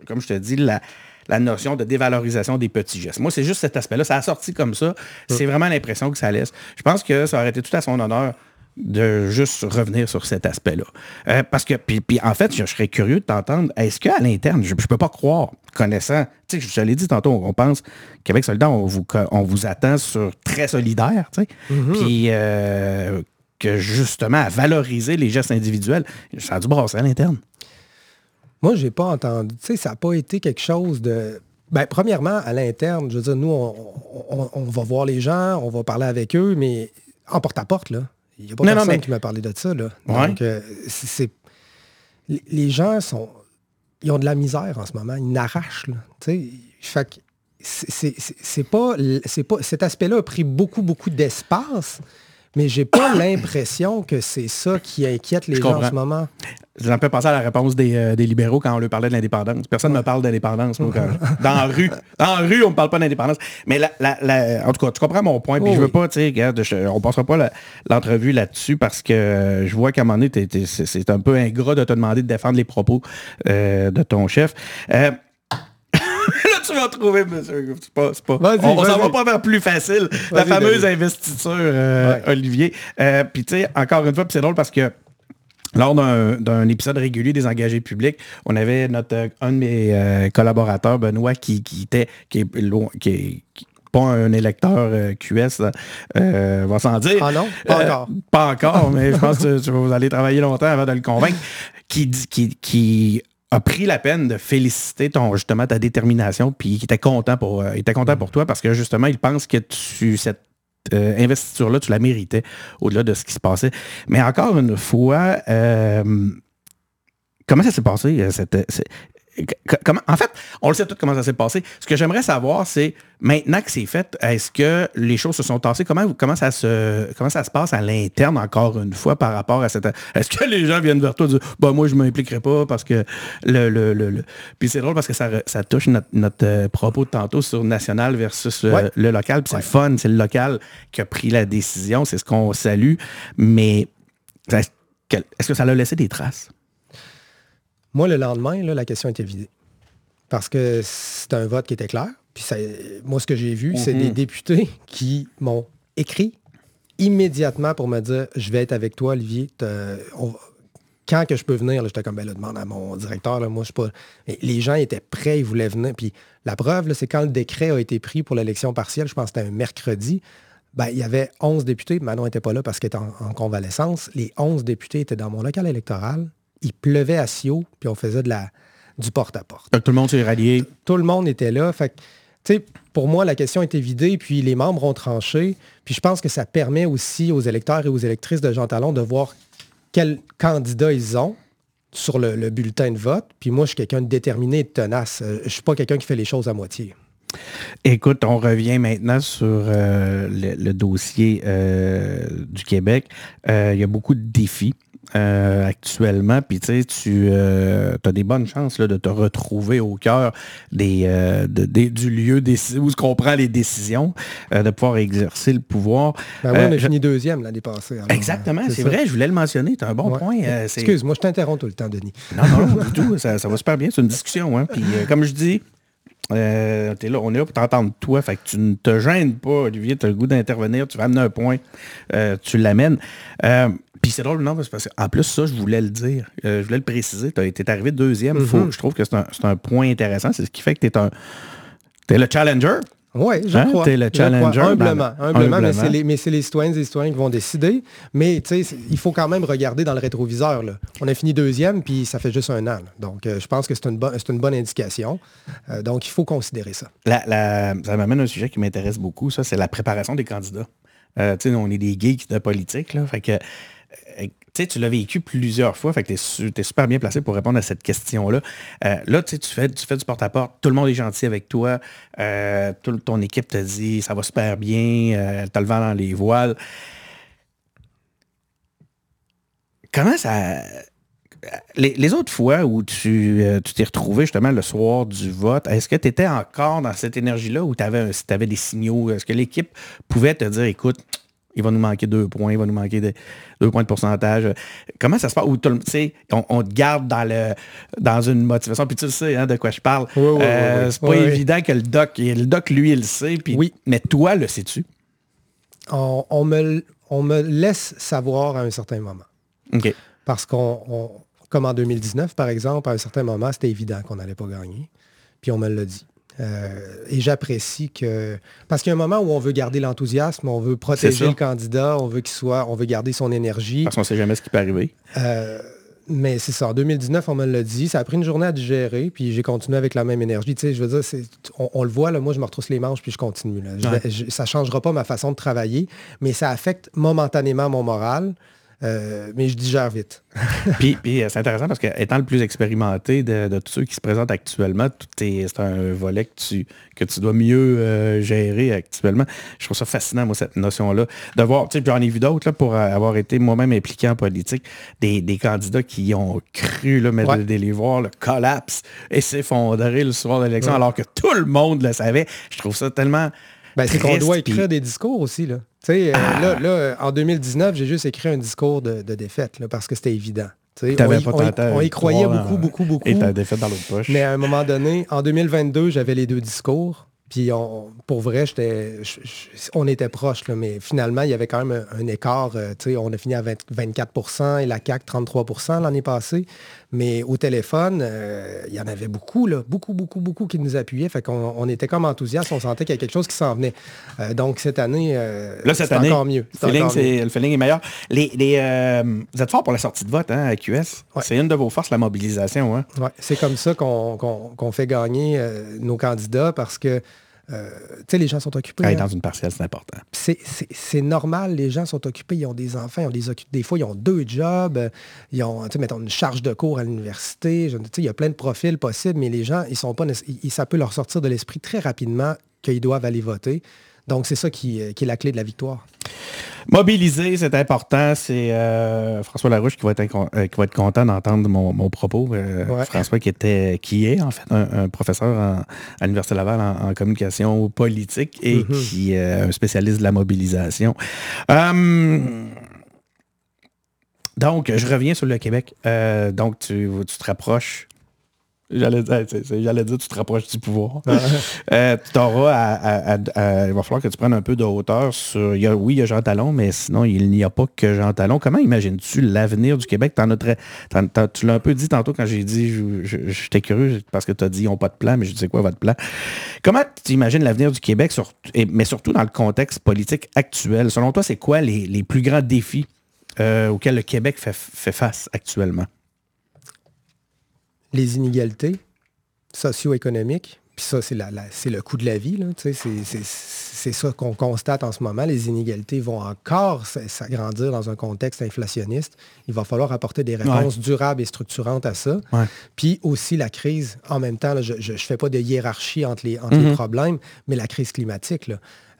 comme je te dis, la, la notion de dévalorisation des petits gestes. Moi, c'est juste cet aspect-là. Ça a sorti comme ça. C'est vraiment l'impression que ça laisse. Je pense que ça aurait été tout à son honneur de juste revenir sur cet aspect-là. Euh, parce que, puis, en fait, je, serais curieux de t'entendre, est-ce qu'à l'interne, je ne peux pas croire, connaissant, tu sais, je te l'ai dit tantôt, on pense qu'avec Solidaire, on vous, on vous attend sur très solidaire, tu sais, mm-hmm. puis euh, que justement, à valoriser les gestes individuels, ça a dû brasser à l'interne. Moi, j'ai pas entendu, tu sais, ça n'a pas été quelque chose de... Ben, premièrement, à l'interne, je veux dire, nous, on, on, va voir les gens, on va parler avec eux, mais en porte-à-porte, là. Il n'y a pas personne qui m'a parlé de ça. Là. Donc, euh, c'est, les gens sont. Ils ont de la misère en ce moment. Ils n'arrachent. Fait c'est pas, pas. Cet aspect-là a pris beaucoup, beaucoup d'espace. Mais j'ai pas l'impression que c'est ça qui inquiète les gens en ce moment. J'en peux penser à la réponse euh, des, libéraux quand on leur parlait de l'indépendance. Personne ne me parle d'indépendance. dans la rue. Dans la rue, on ne me parle pas d'indépendance. Mais en tout cas, tu comprends mon point. Puis je veux pas, tu sais, regarde, on passera pas l'entrevue là-dessus parce que je vois qu'à un moment donné, c'est un peu ingrat de te demander de défendre les propos euh, de ton chef. Euh, tu vas trouver, monsieur. Pas, pas, on s'en va pas vers plus facile. La fameuse investiture, Olivier. puis, tu sais, encore une fois, c'est drôle parce que lors d'un épisode régulier des engagés publics, on avait notre un de mes euh, collaborateurs, Benoît, qui, était qui est, qui pas un électeur euh, QS, euh, va s'en dire. Ah non? Pas encore. pas encore, mais je pense que vous allez travailler longtemps avant de le convaincre. qui, qui, qui a pris la peine de féliciter ton justement ta détermination, puis qui était content pour, était content pour toi parce que justement, il pense que tu cette euh, investiture-là, tu la méritais au-delà de ce qui se passait. Mais encore une fois, euh, comment ça s'est passé? Euh, Comment, en fait, on le sait tout comment ça s'est passé. Ce que j'aimerais savoir, c'est maintenant que c'est fait, est-ce que les choses se sont tassées? Comment, comment, ça, se, comment ça se passe à l'interne, encore une fois, par rapport à cette... Est-ce que les gens viennent vers toi et disent, bah, moi, je ne m'impliquerai pas parce que le... le, le, Puis c'est drôle parce que ça, ça touche notre, notre, euh, propos de tantôt sur national versus euh, le local. Puis c'est fun, c'est le local qui a pris la décision, c'est ce qu'on salue. Mais est-ce que ça a laissé des traces? Moi, le lendemain, la question était vidée. Parce que c'est un vote qui était clair. Puis moi, ce que j'ai vu, c'est des mhm. députés qui m'ont écrit immédiatement pour me dire Je vais être avec toi, Olivier. quand que je peux venir, j'étais comme ben, là, demande à mon directeur, là, moi je suis pas. les gens étaient prêts, ils voulaient venir. Puis la preuve, c'est quand le décret a été pris pour l'élection partielle, je pense que c'était un mercredi. Ben, il y avait 11 députés. Manon n'était pas là parce qu'elle était en, convalescence. Les 11 députés étaient dans mon local électoral. Il pleuvait à Sio, puis on faisait de la, du porte-à-porte. tout le monde s'est rallié. Tout le monde était là. Fait pour moi, la question était vidée, puis les membres ont tranché. Puis je pense que ça permet aussi aux électeurs et aux électrices de Jean Talon de voir quel candidat ils ont sur le, bulletin de vote. Puis moi, je suis quelqu'un de déterminé et de tenace. Euh, je ne suis pas quelqu'un qui fait les choses à moitié. Écoute, on revient maintenant sur euh, le, dossier euh, du Québec. il y a beaucoup de défis. Euh, actuellement, puis tu sais, tu euh, as des bonnes chances de te retrouver au cœur des, euh, du lieu où se comprend les décisions, de pouvoir exercer le pouvoir. Ben oui, on a fini deuxième l'année passée. exactement, c'est vrai, je voulais le mentionner, as un bon point. Excuse, moi je t'interromps tout le temps, Denis. Non, non, du tout, ça, va super bien, c'est une discussion. Hein, puis comme je dis, es là, on est là pour t'entendre toi, fait que tu ne te gênes pas, Olivier, tu as le goût d'intervenir, tu vas amener un point, tu l'amènes. Puis c'est drôle, non, parce qu'en plus, ça, je voulais le dire. Euh, je voulais le préciser. Tu es arrivé deuxième. Mm-hmm. je trouve que c'est un, point intéressant. C'est ce qui fait que tu es un. es le challenger. Oui, je hein? crois. Tu es le challenger. Humblement, humblement, mais c'est les, citoyennes et les citoyens qui vont décider. Mais il faut quand même regarder dans le rétroviseur. Là. On a fini deuxième, puis ça fait juste un an. Donc, euh, je pense que c'est une, une, bonne indication. Euh, donc, il faut considérer ça. ça m'amène à un sujet qui m'intéresse beaucoup, ça, c'est la préparation des candidats. on est des geeks de politique, là. Fait que tu l'as vécu plusieurs fois, fait que tu es, super bien placé pour répondre à cette question-là. Euh, là, tu fais, tu fais du porte-à-porte, tout le monde est gentil avec toi, euh, toute ton équipe te dit ça va super bien, euh, tu as le vent dans les voiles. Comment ça. Les, autres fois où tu t'es retrouvé justement le soir du vote, est-ce que tu étais encore dans cette énergie-là ou tu avais des signaux? Est-ce que l'équipe pouvait te dire, écoute, il va nous manquer deux points, il va nous manquer deux points de pourcentage. Comment ça se passe? on, on, te garde dans, le, dans une motivation, puis tu le sais hein, de quoi je parle. Euh, c'est pas évident que le doc, le doc, lui, il le sait, puis, oui. mais toi, le sais-tu? On, me, on me laisse savoir à un certain moment. OK. Parce qu'on, comme en 2019, par exemple, à un certain moment, c'était évident qu'on n'allait pas gagner. Puis on me l'a dit. Euh, et j'apprécie que. Parce qu'il y a un moment où on veut garder l'enthousiasme, on veut protéger le candidat, on veut qu'il soit, on veut garder son énergie. Parce qu'on ne sait jamais ce qui peut arriver. Euh, mais c'est ça. En 2019, on me l'a dit. Ça a pris une journée à digérer, puis j'ai continué avec la même énergie. Tu sais, je veux dire, on, le voit, là, moi, je me retrousse les manches, puis je continue. ça ne changera pas ma façon de travailler, mais ça affecte momentanément mon moral. Euh, mais je digère vite. puis, puis euh, c'est intéressant parce que étant le plus expérimenté de, tous ceux qui se présentent actuellement, c'est un volet que tu, que tu dois mieux euh, gérer actuellement. Je trouve ça fascinant, moi, cette notion-là. De voir, tu sais, puis j'en ai vu d'autres, pour avoir été moi-même impliqué en politique, des, candidats qui ont cru, là, mais de, les voir, le collapse et s'effondrer le soir de l'élection, alors que tout le monde le savait. Je trouve ça tellement... Ben, c'est qu'on doit écrire des discours aussi, là. Euh, ah. là, en 2019, j'ai juste écrit un discours de, défaite parce que c'était évident. On on, y, croyait beaucoup, beaucoup, beaucoup. Et ta défaite dans l'autre poche. Mais à un moment donné, en 2022, j'avais les deux discours. Puis on, pour vrai, j'étais, on était proches, mais finalement, il y avait quand même un, écart. Euh, on a fini à 24% et la CAC 33% l'année passée. Mais au téléphone, euh, il y en avait beaucoup, là, beaucoup, beaucoup, beaucoup qui nous appuyaient. Fait qu'on on était comme enthousiastes, on sentait qu'il y a quelque chose qui s'en venait. Euh, donc cette année, là, cette année, encore mieux. Le feeling, est meilleur. Les, vous êtes fort pour la sortie de vote hein, à QS. C'est une de vos forces, la mobilisation. Hein? Ouais. C'est comme ça qu'on fait gagner nos candidats parce que euh, tu sais, les gens sont occupés. Hein. dans une partielle, c'est important. C'est normal, les gens sont occupés, ils ont des enfants, ils ont des, des fois, ils ont deux jobs, ils ont, mettons, une charge de cours à l'université. Il y a plein de profils possibles, mais les gens, ils sont pas, ça peut leur sortir de l'esprit très rapidement qu'ils doivent aller voter. Donc, c'est ça qui, euh, qui, est la clé de la victoire. Mobiliser, c'est important. C'est euh, François Larouche qui va être, euh, qui va être content d'entendre mon, propos. François qui, était, qui est en fait un, professeur à l'Université Laval en, communication politique et mm-hmm. qui est un spécialiste de la mobilisation. Hum, donc, je reviens sur le Québec. donc, tu, tu te rapproches J'allais dire, j'allais dire, tu te rapproches du pouvoir. Euh, tu t'auras à, Il va falloir que tu prennes un peu de hauteur sur. Il y a, oui, il y a Jean Talon, mais sinon, il n'y a pas que Jean Talon. Comment imagines-tu l'avenir du Québec? En tu l'as un peu dit tantôt quand j'ai dit, j'étais curieux parce que tu as dit, ils n'ont pas de plan, mais je sais quoi votre plan? Comment tu imagines l'avenir du Québec, mais surtout dans le contexte politique actuel? Selon toi, c'est quoi les, plus grands défis euh, auxquels le Québec fait, fait face actuellement? Les inégalités socio-économiques. Puis ça, c'est, le coût de la vie. C'est, ça qu'on constate en ce moment. Les inégalités vont encore s'agrandir dans un contexte inflationniste. Il va falloir apporter des réponses durables et structurantes à ça. Puis aussi la crise, en même temps, je ne fais pas de hiérarchie entre les, mm-hmm. problèmes, mais la crise climatique.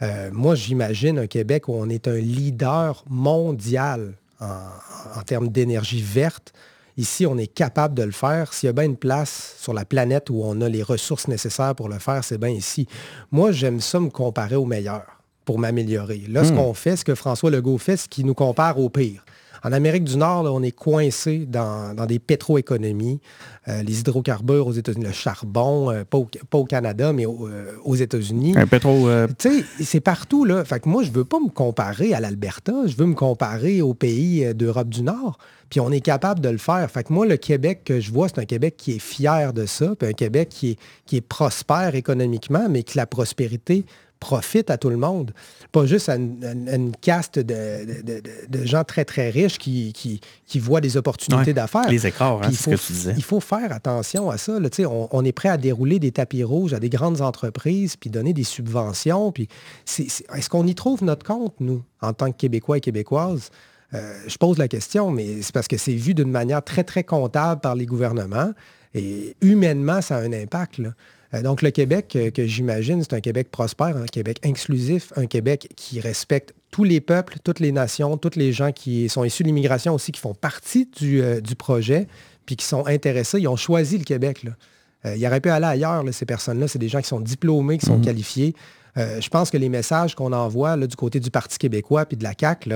Euh, moi, j'imagine un Québec où on est un leader mondial en termes d'énergie verte. Ici, on est capable de le faire. S'il y a bien une place sur la planète où on a les ressources nécessaires pour le faire, c'est bien ici. Moi, j'aime ça me comparer au meilleur pour m'améliorer. Là, ce hmm. qu'on fait, ce que François Legault fait, c'est qu'il nous compare au pire. En Amérique du Nord, on est coincé dans, des pétroéconomies. Euh, les hydrocarbures aux États-Unis, le charbon, euh, pas, au, Canada, mais euh, aux États-Unis. Un pétro. Tu sais, c'est partout, là. Fait que moi, je veux pas me comparer à l'Alberta, je veux me comparer aux pays d'Europe du Nord. Puis on est capable de le faire. Fait que moi, le Québec que je vois, c'est un Québec qui est fier de ça, puis un Québec qui est, qui est prospère économiquement, mais que la prospérité profite à tout le monde. Pas juste à une, caste de, gens très, très riches qui, qui, voient des opportunités d'affaires. Les écarts, hein, c'est ce que tu disais. Il faut faire attention à ça. Là. On, on, est prêt à dérouler des tapis rouges à des grandes entreprises, puis donner des subventions. Puis est-ce qu'on y trouve notre compte, nous, en tant que Québécois et Québécoises? Euh, je pose la question, mais c'est parce que c'est vu d'une manière très, très comptable par les gouvernements. Et humainement, ça a un impact. Là. Euh, donc, le Québec euh, que j'imagine, c'est un Québec prospère, un Québec inclusif, un Québec qui respecte tous les peuples, toutes les nations, tous les gens qui sont issus de l'immigration aussi, qui font partie du, euh, projet, puis qui sont intéressés. Ils ont choisi le Québec. Là. ils auraient pu aller ailleurs, ces personnes-là. C'est des gens qui sont diplômés, qui sont mhm. qualifiés. je pense que les messages qu'on envoie du côté du Parti québécois puis de la CAQ,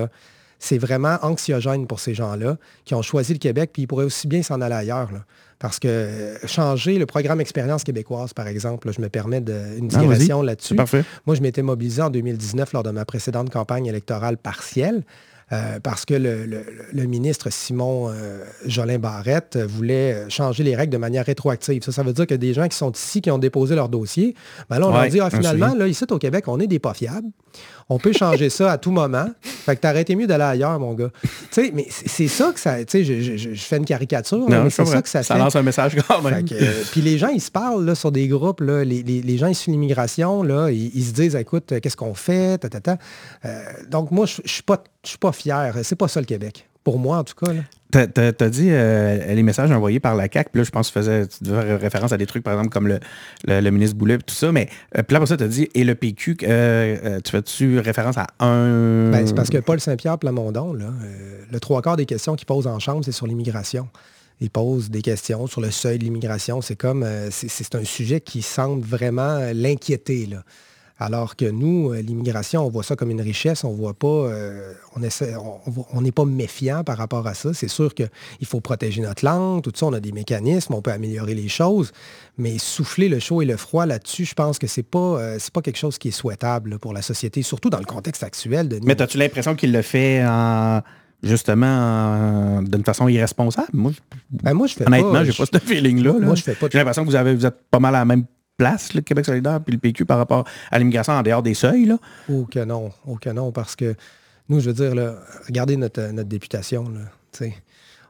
c'est vraiment anxiogène pour ces gens-là qui ont choisi le Québec, puis ils pourraient aussi bien s'en aller ailleurs. Parce que euh, changer le programme Expérience québécoise, par exemple, je me permets de, une ah, digression là-dessus. Moi, je m'étais mobilisé en 2019 lors de ma précédente campagne électorale partielle. Euh, parce que le, ministre Simon euh, Jolin Barrette voulait changer les règles de manière rétroactive. Ça, ça veut dire que des gens qui sont ici, qui ont déposé leur dossier, ben là, on leur dit, ah, finalement, là, ici au Québec, on est des pas fiables. On peut changer ça à tout moment. Fait que t'arrêtais mieux d'aller ailleurs, mon gars. Tu sais, mais c'est ça que ça. Tu sais, je, fais une caricature, mais c'est ça que ça, fait. Ça lance un message quand même. Euh, puis les gens, ils se parlent là, sur des groupes. Là, les, les, gens issus de l'immigration, là, ils, se disent écoute, qu'est-ce qu'on fait? Euh, donc, moi, je ne suis pas, pas fier. C'est pas ça le Québec. Pour moi, en tout cas. Là. Tu as, dit euh, les messages envoyés par la CAC, puis là, je pense que tu faisais, tu devais référence à des trucs, par exemple, comme le, le, ministre Boulet, tout ça, mais euh, puis là, pour ça, tu as dit, et le PQ, euh, tu fais-tu référence à un... Ben, c'est parce que Paul Saint-Pierre Plamondon, là, le trois quarts des questions qu'il pose en chambre, c'est sur l'immigration. Il pose des questions sur le seuil de l'immigration. C'est comme, c'est un sujet qui semble vraiment l'inquiéter, là. Alors que nous, euh, l'immigration, on voit ça comme une richesse, on voit pas, euh, on essaie, on n'est pas méfiant par rapport à ça. C'est sûr qu'il faut protéger notre langue, tout ça, on a des mécanismes, on peut améliorer les choses, mais souffler le chaud et le froid là-dessus, je pense que c'est pas, euh, c'est pas quelque chose qui est souhaitable pour la société, surtout dans le contexte actuel. De Mais as-tu l'impression qu'il le fait en justement d'une façon irresponsable? Moi, ben moi je fais honnêtement, j'ai pas ce feeling-là. Moi, je fais pas. J'ai l'impression que vous avez, vous êtes pas mal à la même place, le Québec solidaire puis le PQ par rapport à l'immigration en dehors des seuils? Là? Oh que non, oh que non, parce que nous, je veux dire, là, regardez notre, notre députation. Là,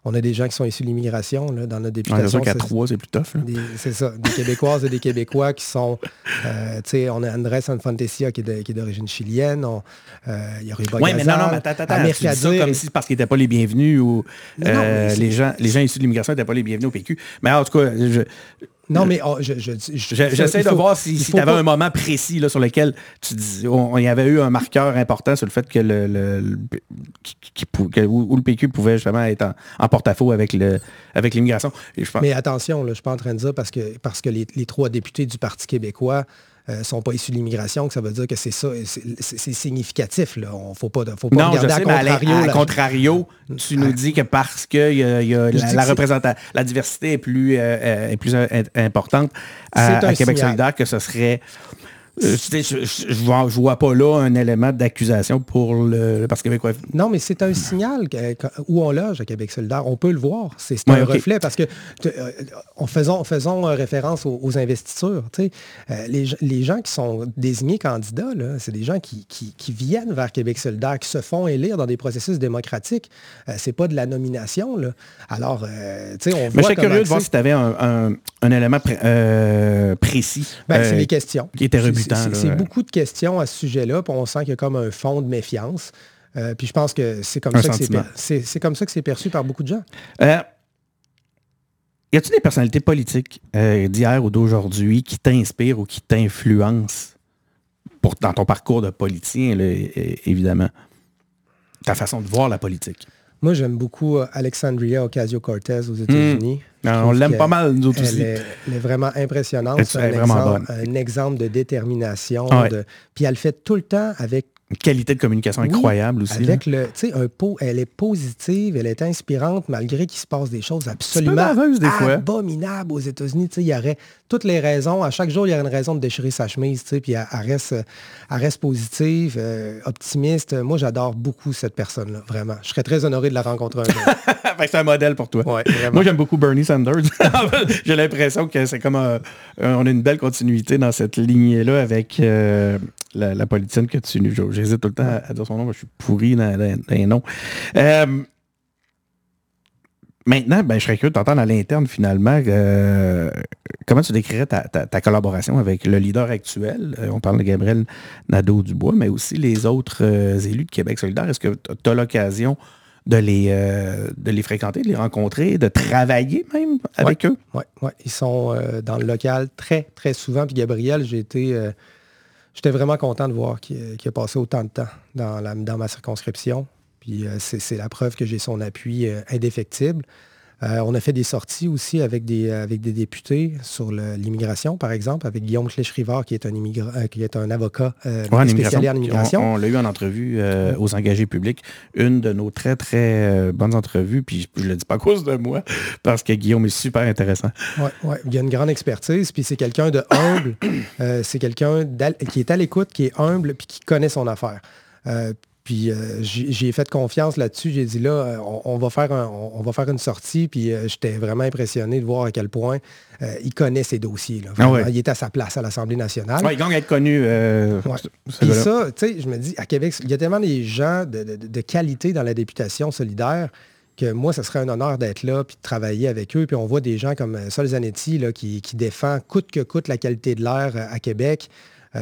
on a des gens qui sont issus de l'immigration dans notre députation. qu'à trois, c'est plus tough. C'est ça. Des Québécoises et des Québécois qui sont. Euh, on a Andrés Sanfantesia qui est d'origine chilienne. Euh, il y a Oui, mais non, non, mais attends, attends. Tu dis ça comme si parce qu'ils n'étaient pas les bienvenus ou euh, les, gens, les gens issus de l'immigration n'étaient pas les bienvenus au PQ. Mais en tout cas, je, non, mais oh, je, j'essaie de voir si, tu avais un moment précis là, sur lequel tu dis, il y avait eu un marqueur important sur le fait que le, qui, où, le PQ pouvait justement être en, porte-à-faux avec le avec l'immigration. Mais attention, là, je ne suis pas en train de dire parce que parce que les, trois députés du Parti québécois ne sont pas issus de l'immigration, que ça veut dire que c'est ça, c'est significatif. Là. On faut pas, faut pas non, regarder je sais, à contrario. à, contrario, tu nous dis que parce que y a, y a la, représentation, la diversité est plus, euh, est plus importante à, à Québec solidaire que ce serait euh, je ne vois, vois, pas là un élément d'accusation pour le, Parti québécois. Non, mais c'est un signal où on loge à Québec solidaire. On peut le voir. C'est un reflet parce que euh, en faisons référence aux, investitures. Euh, les, gens qui sont désignés candidats, c'est des gens qui, viennent vers Québec solidaire, qui se font élire dans des processus démocratiques. c'est pas de la nomination. Là. Alors, tu sais, on voit... Mais je suis curieux de voir si tu avais un, élément précis. Ben, c'est les questions. Qui était C'est beaucoup de questions à ce sujet-là, puis on sent qu'il y a comme un fond de méfiance. Euh, puis je pense que c'est comme, ça que c'est comme ça que c'est perçu par beaucoup de gens. Euh, y a-t-il des personnalités politiques euh, d'hier ou d'aujourd'hui qui t'inspirent ou qui t'influencent dans ton parcours de politicien, évidemment? Ta façon de voir la politique? Moi, j'aime beaucoup Alexandria Ocasio-Cortez aux États-Unis. on l'aime pas mal, nous autres aussi. elle est vraiment impressionnante. C'est un, exemple, un exemple de détermination. De, puis elle le fait tout le temps avec une qualité de communication incroyable aussi. Avec le, tu sais, un pot, elle est positive, elle est inspirante, malgré qu'il se passe des choses absolument des abominables aux États-Unis. Tu sais, il y aurait toutes les raisons. À chaque jour, il y a une raison de déchirer sa chemise, tu sais, puis elle, reste, reste positive, euh, optimiste. Moi, j'adore beaucoup cette personne-là, vraiment. Je serais très honoré de la rencontrer un jour. c'est un modèle pour toi. Moi, j'aime beaucoup Bernie Sanders. J'ai l'impression que c'est comme on a une belle continuité dans cette lignée-là avec euh, la, la, politicienne que tu J'hésite tout le temps à, dire son nom, mais je suis pourri dans, les noms. Euh, maintenant, ben, je serais curieux de t'entendre à l'interne finalement. Euh, comment tu décrirais ta, collaboration avec le leader actuel? Euh, on parle de Gabriel Nadeau-Dubois, mais aussi les autres élus de Québec solidaire. Est-ce que tu as l'occasion de les, de les fréquenter, de les rencontrer, de travailler même avec eux? Oui, ouais. ils sont dans le local très, très souvent. Puis Gabriel, j'ai été j'étais vraiment content de voir qu'il a passé autant de temps dans, dans ma circonscription. Puis euh, c'est la preuve que j'ai son appui euh, indéfectible. Euh, on a fait des sorties aussi avec des, avec des députés sur l'immigration, par exemple, avec Guillaume Clèche-Rivard, qui est un, qui est un avocat spécialisé en immigration. On, l'a eu en entrevue aux engagés publics, une de nos très, très bonnes entrevues, puis je ne le dis pas à cause de moi, parce que Guillaume est super intéressant. Oui, ouais. il a une grande expertise, puis c'est quelqu'un de humble, c'est quelqu'un qui est à l'écoute, qui est humble, puis qui connaît son affaire. Puis euh, j'ai fait confiance là-dessus. J'ai dit là, euh, on, va faire on, va faire une sortie. Puis euh, j'étais vraiment impressionné de voir à quel point il connaît ses dossiers. Ah il est à sa place à l'Assemblée nationale. il gagne à être connu. Puis ça, tu sais, je me dis, à Québec, il y a tellement des gens de, qualité dans la députation solidaire que moi, ce serait un honneur d'être là puis de travailler avec eux. Puis on voit des gens comme Sol Zanetti là, qui, qui défend coûte que coûte la qualité de l'air à Québec. tu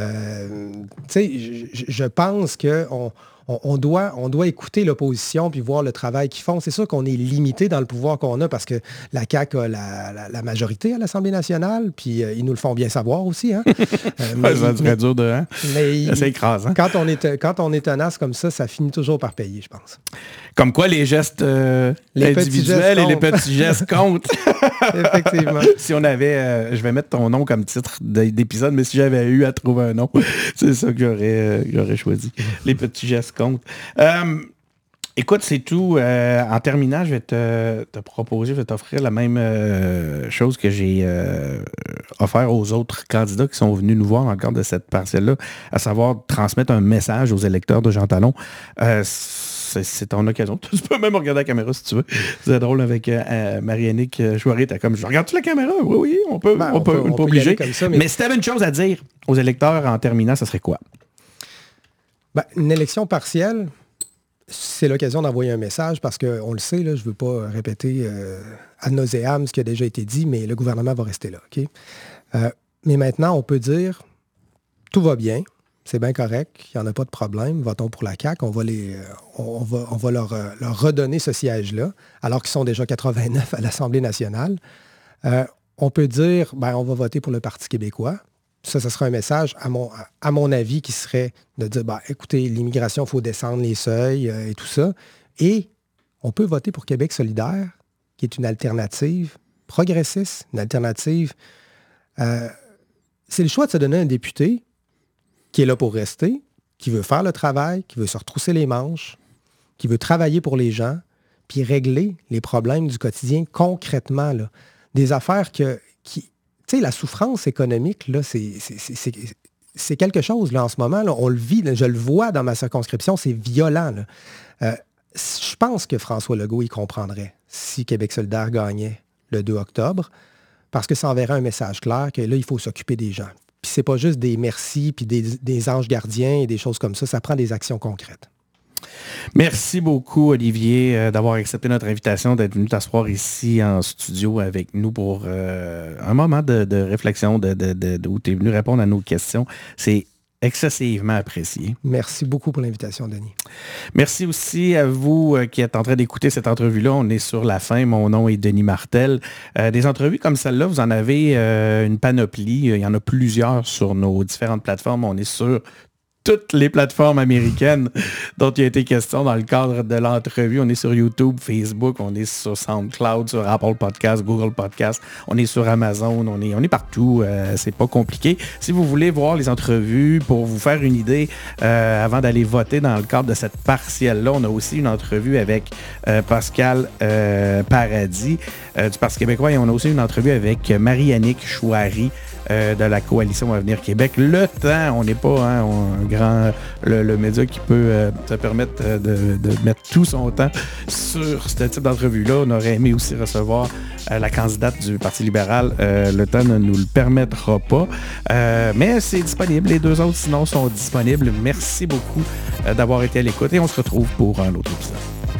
sais, je, pense qu'on on, doit, on doit écouter l'opposition puis voir le travail qu'ils font. C'est sûr qu'on est limité dans le pouvoir qu'on a parce que la CAQ a la, majorité à l'Assemblée nationale, puis euh, ils nous le font bien savoir aussi. Hein? Euh, ça serait dur de... Hein? C'est écrasant. Quand on, est, quand on est tenace comme ça, ça finit toujours par payer, je pense. Comme quoi les gestes euh, individuels et les petits gestes comptent. Effectivement. si on avait... je vais mettre ton nom comme titre d'épisode, mais si j'avais eu à trouver un nom, c'est ça que j'aurais choisi. Les petits gestes Euh, écoute, c'est tout. Euh, en terminant, je vais te, proposer, je vais t'offrir la même euh, chose que j'ai offert aux autres candidats qui sont venus nous voir cadre de cette parcelle-là, à savoir transmettre un message aux électeurs de Jean Talon. c'est ton occasion. Tu peux même regarder la caméra si tu veux. C'est drôle avec Marie-Annick Chouaré. T'as comme, je regarde-tu la caméra? Oui, oui, on peut, ben, on, peut, pas obliger. mais... mais si tu avais une chose à dire aux électeurs en terminant, ça serait quoi? Ben, une élection partielle, c'est l'occasion d'envoyer un message parce qu'on le sait, là, je ne veux pas répéter euh, ad nauseam ce qui a déjà été dit, mais le gouvernement va rester là. Euh, mais maintenant, on peut dire tout va bien, c'est bien correct, il n'y en a pas de problème, votons pour la CAQ, on va, euh, va leur, redonner ce siège-là, alors qu'ils sont déjà 89 à l'Assemblée nationale. on peut dire, ben, on va voter pour le Parti québécois, ça, ce sera un message, à mon, avis, qui serait de dire, bah, écoutez, l'immigration, il faut descendre les seuils euh, et tout ça. Et on peut voter pour Québec solidaire, qui est une alternative progressiste, une alternative euh, c'est le choix de se donner un député qui est là pour rester, qui veut faire le travail, qui veut se retrousser les manches, qui veut travailler pour les gens, puis régler les problèmes du quotidien concrètement. Des affaires qui... Tu la souffrance économique, c'est, quelque chose, là, en ce moment. Là, on le vit, je le vois dans ma circonscription, c'est violent. Euh, je pense que François Legault y comprendrait si Québec solidaire gagnait le 2 octobre, parce que ça enverrait un message clair que là, il faut s'occuper des gens. Puis c'est pas juste des merci, puis des, des anges gardiens et des choses comme ça, ça prend des actions concrètes. Merci beaucoup, Olivier, euh, d'avoir accepté notre invitation, d'être venu t'asseoir ici en studio avec nous pour euh, un moment de, réflexion de, où tu es venu répondre à nos questions. C'est excessivement apprécié. Merci beaucoup pour l'invitation, Denis. Merci aussi à vous euh, qui êtes en train d'écouter cette entrevue-là. On est sur la fin. Mon nom est Denis Martel. des entrevues comme celle-là, vous en avez une panoplie. Il y en a plusieurs sur nos différentes plateformes. On est sur toutes les plateformes américaines dont il a été question dans le cadre de l'entrevue. On est sur YouTube, Facebook, on est sur SoundCloud, sur Apple Podcast, Google Podcast, on est sur Amazon, on est, on est partout. Euh, c'est pas compliqué. Si vous voulez voir les entrevues pour vous faire une idée euh, avant d'aller voter dans le cadre de cette partielle-là, on a aussi une entrevue avec euh, Pascal Paradis du Parti québécois et on a aussi une entrevue avec Marie-Annick Chouari euh, de la coalition Avenir Québec. Le temps, on n'est pas hein, un grand le, média qui peut euh, se permettre euh, de, mettre tout son temps sur ce type d'entrevue-là. On aurait aimé aussi recevoir la candidate du Parti libéral. le temps ne nous le permettra pas. mais c'est disponible. Les deux autres, sinon, sont disponibles. Merci beaucoup d'avoir été à l'écoute et on se retrouve pour un autre épisode.